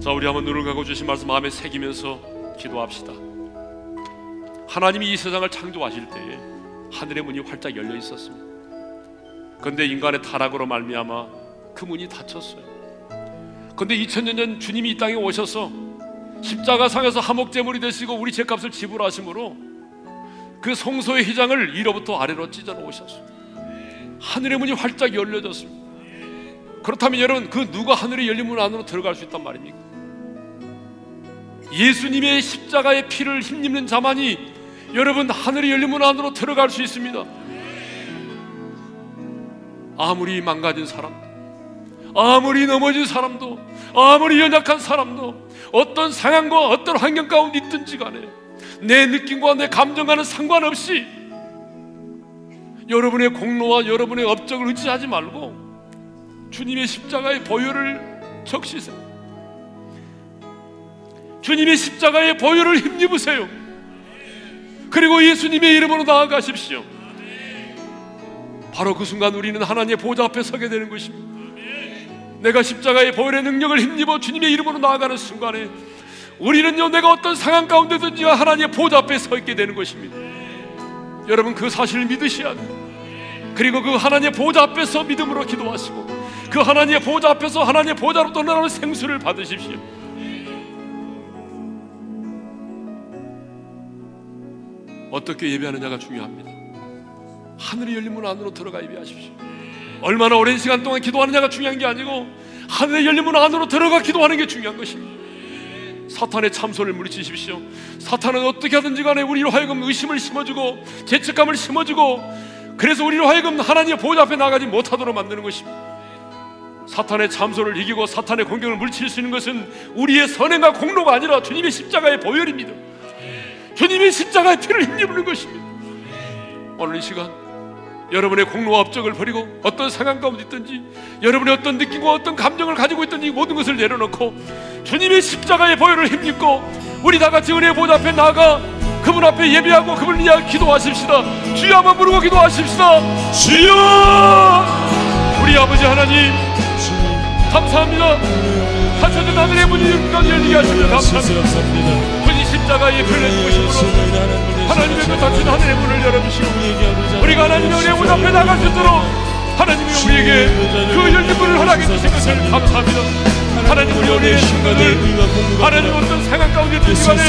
자 우리 한번 눈을 감고 주신 말씀 마음에 새기면서 기도합시다. 하나님이 이 세상을 창조하실 때에 하늘의 문이 활짝 열려 있었습니다. 그런데 인간의 타락으로 말미암아 그 문이 닫혔어요 그런데 2000년 전 주님이 이 땅에 오셔서 십자가 상에서 하목제물이 되시고 우리 죄값을 지불하심으로 그 성소의 휘장을 위로부터 아래로 찢어 놓으셨어요 하늘의 문이 활짝 열려졌습니다 그렇다면 여러분 그 누가 하늘의 열린 문 안으로 들어갈 수 있단 말입니까? 예수님의 십자가의 피를 힘입는 자만이 여러분 하늘의 열린 문 안으로 들어갈 수 있습니다. 아무리 망가진 사람, 아무리 넘어진 사람도, 아무리 연약한 사람도 어떤 상황과 어떤 환경 가운데 있든지 간에 내 느낌과 내 감정과는 상관없이 여러분의 공로와 여러분의 업적을 의지하지 말고 주님의 십자가의 보혈을 적시세요. 주님의 십자가의 보혈을 힘입으세요. 그리고 예수님의 이름으로 나아가십시오. 바로 그 순간 우리는 하나님의 보좌 앞에 서게 되는 것입니다. 내가 십자가의 보혈의 능력을 힘입어 주님의 이름으로 나아가는 순간에 우리는요 내가 어떤 상황 가운데든지 하나님의 보좌 앞에 서 있게 되는 것입니다. 여러분 그 사실을 믿으셔야 돼요. 그리고 그 하나님의 보좌 앞에서 믿음으로 기도하시고 그 하나님의 보좌 앞에서 하나님의 보좌로부터 나오는 생수를 받으십시오. 어떻게 예배하느냐가 중요합니다. 하늘이 열린 문 안으로 들어가 예배하십시오. 얼마나 오랜 시간 동안 기도하느냐가 중요한 게 아니고 하늘의 열린 문 안으로 들어가 기도하는 게 중요한 것입니다. 사탄의 참소를 물리치십시오. 사탄은 어떻게 하든지 간에 우리로 하여금 의심을 심어주고 죄책감을 심어주고 그래서 우리로 하여금 하나님의 보좌 앞에 나가지 못하도록 만드는 것입니다. 사탄의 참소를 이기고 사탄의 공격을 물칠 수 있는 것은 우리의 선행과 공로가 아니라 주님의 십자가의 보혈입니다. 주님의 십자가의 피를 힘입는 것입니다. 오늘 이 시간 여러분의 공로와 업적을 버리고 어떤 상황 가운데 있든지 여러분의 어떤 느낌과 어떤 감정을 가지고 있든지 모든 것을 내려놓고 주님의 십자가의 보혈을 힘입고 우리 다 같이 은혜의 보좌 앞에 나가 그분 앞에 예배하고 그분을 위하여 기도하십시다. 주여 한번 부르고 기도하십시다. 주여! 우리 아버지 하나님 감사합니다. 하천은 하늘의 문이 여기까지 열리게 하시며 감사합니다. 분이 십자가에 피를 죽으심으로 하나님의 그 닫힌 하늘의 문을 열어주시고 우리가 하나님의 은혜 문 앞에 나갈 수 있도록 하나님이 우리에게 그 열린 문을 허락해 주신 것을 감사합니다. 하나님 우리 우리의 순간을 하나님 어떤 상황 가운데 든 시간에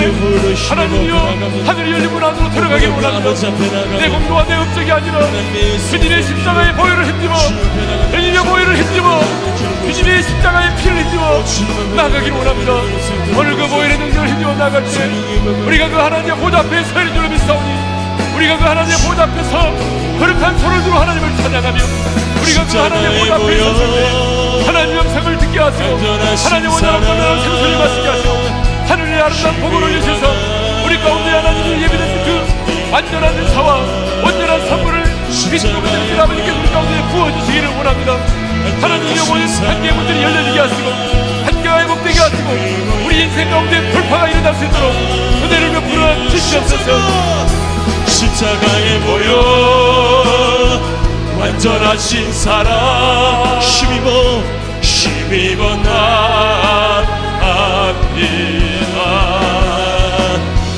하나님이여 하늘의 열린 문 안으로 들어가기 원합니다. 내 공로와 내 업적이 아니라 주님의 십자가의 보혈을 힘입어 주님의 보혈을 힘입어 주님의 십자가의 피를 힘입어 나가기를 원합니다. 오늘 그 보혈의 능력을 힘입어 나갈 때 우리가 그 하나님의 보좌 앞에 서리 줄을 믿사오니 우리가 그 하나님의 보좌 앞에서 거룩한 손을 들어 하나님을 찬양하며 우리가 그 하나님의 보좌 앞에 섰을 때 하나님 영상을 듣게 하시고 하나님 원하는 원하는 생수를 마시게 하시고 하늘의 아름다운 복을 올리셔서 우리 가운데 하나님이 예비된 그 완전한 은사와 온전한 선물을 그리스도 그들 아버지께 우리 가운데 부어주시기를 원합니다. 하나님의 모든 한계의 문들이 열려지게 하시고 한계가 회복되게 하시고 우리 인생 가운데 돌파가 일어날 수 있도록 은혜를 베풀어 주시옵소서 십자가에 모여 완전하신 사랑. 힘입어 힘입어 나갑니다.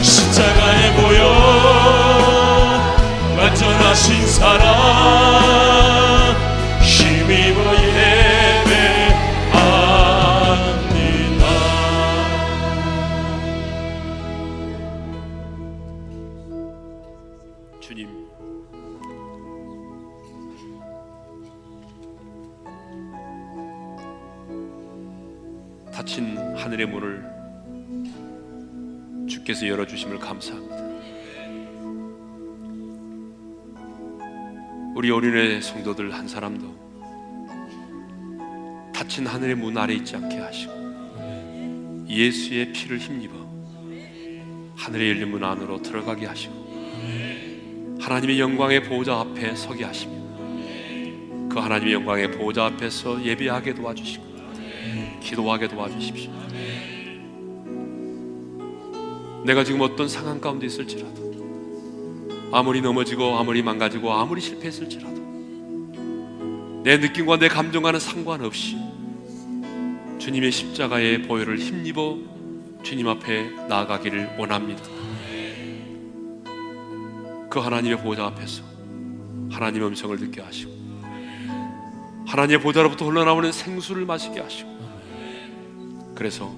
십자가에 모여 완전하신 사랑 열어주심을 감사합니다. 우리 어린애 성도들 한 사람도 닫힌 하늘의 문 아래 있지 않게 하시고 예수의 피를 힘입어 하늘의 열린 문 안으로 들어가게 하시고 하나님의 영광의 보호자 앞에 서게 하시며 그 하나님의 영광의 보호자 앞에서 예배하게 도와주시고 기도하게 도와주십시오. 내가 지금 어떤 상황 가운데 있을지라도 아무리 넘어지고 아무리 망가지고 아무리 실패했을지라도 내 느낌과 내 감정과는 상관없이 주님의 십자가의 보혈을 힘입어 주님 앞에 나아가기를 원합니다. 그 하나님의 보좌 앞에서 하나님의 음성을 듣게 하시고 하나님의 보좌로부터 흘러나오는 생수를 마시게 하시고 그래서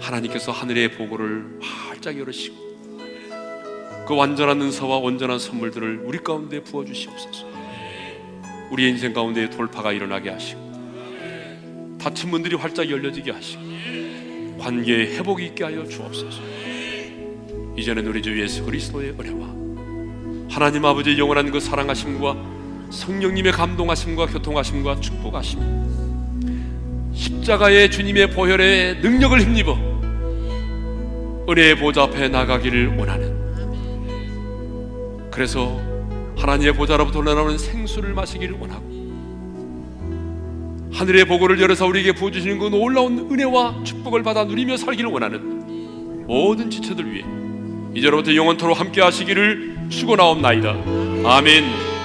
하나님께서 하늘의 보고를 활짝 열으시고 그 완전한 은사와 온전한 선물들을 우리 가운데 부어 주시옵소서. 우리의 인생 가운데 돌파가 일어나게 하시고 닫힌 문들이 활짝 열려지게 하시고 관계에 회복이 있게 하여 주옵소서. 이제는 우리 주 예수 그리스도의 은혜와 하나님 아버지의 영원한 그 사랑하심과 성령님의 감동하심과 교통하심과 축복하심 십자가의 주님의 보혈의 능력을 힘입어 은혜의 보좌 앞에 나가기를 원하는 그래서 하나님의 보좌로부터 흘러나오는 생수를 마시기를 원하고 하늘의 보고를 열어서 우리에게 부어주시는 그 놀라운 은혜와 축복을 받아 누리며 살기를 원하는 모든 지체들 위해 이제로부터 영원토록 함께 하시기를 축원하옵나이다. 아멘.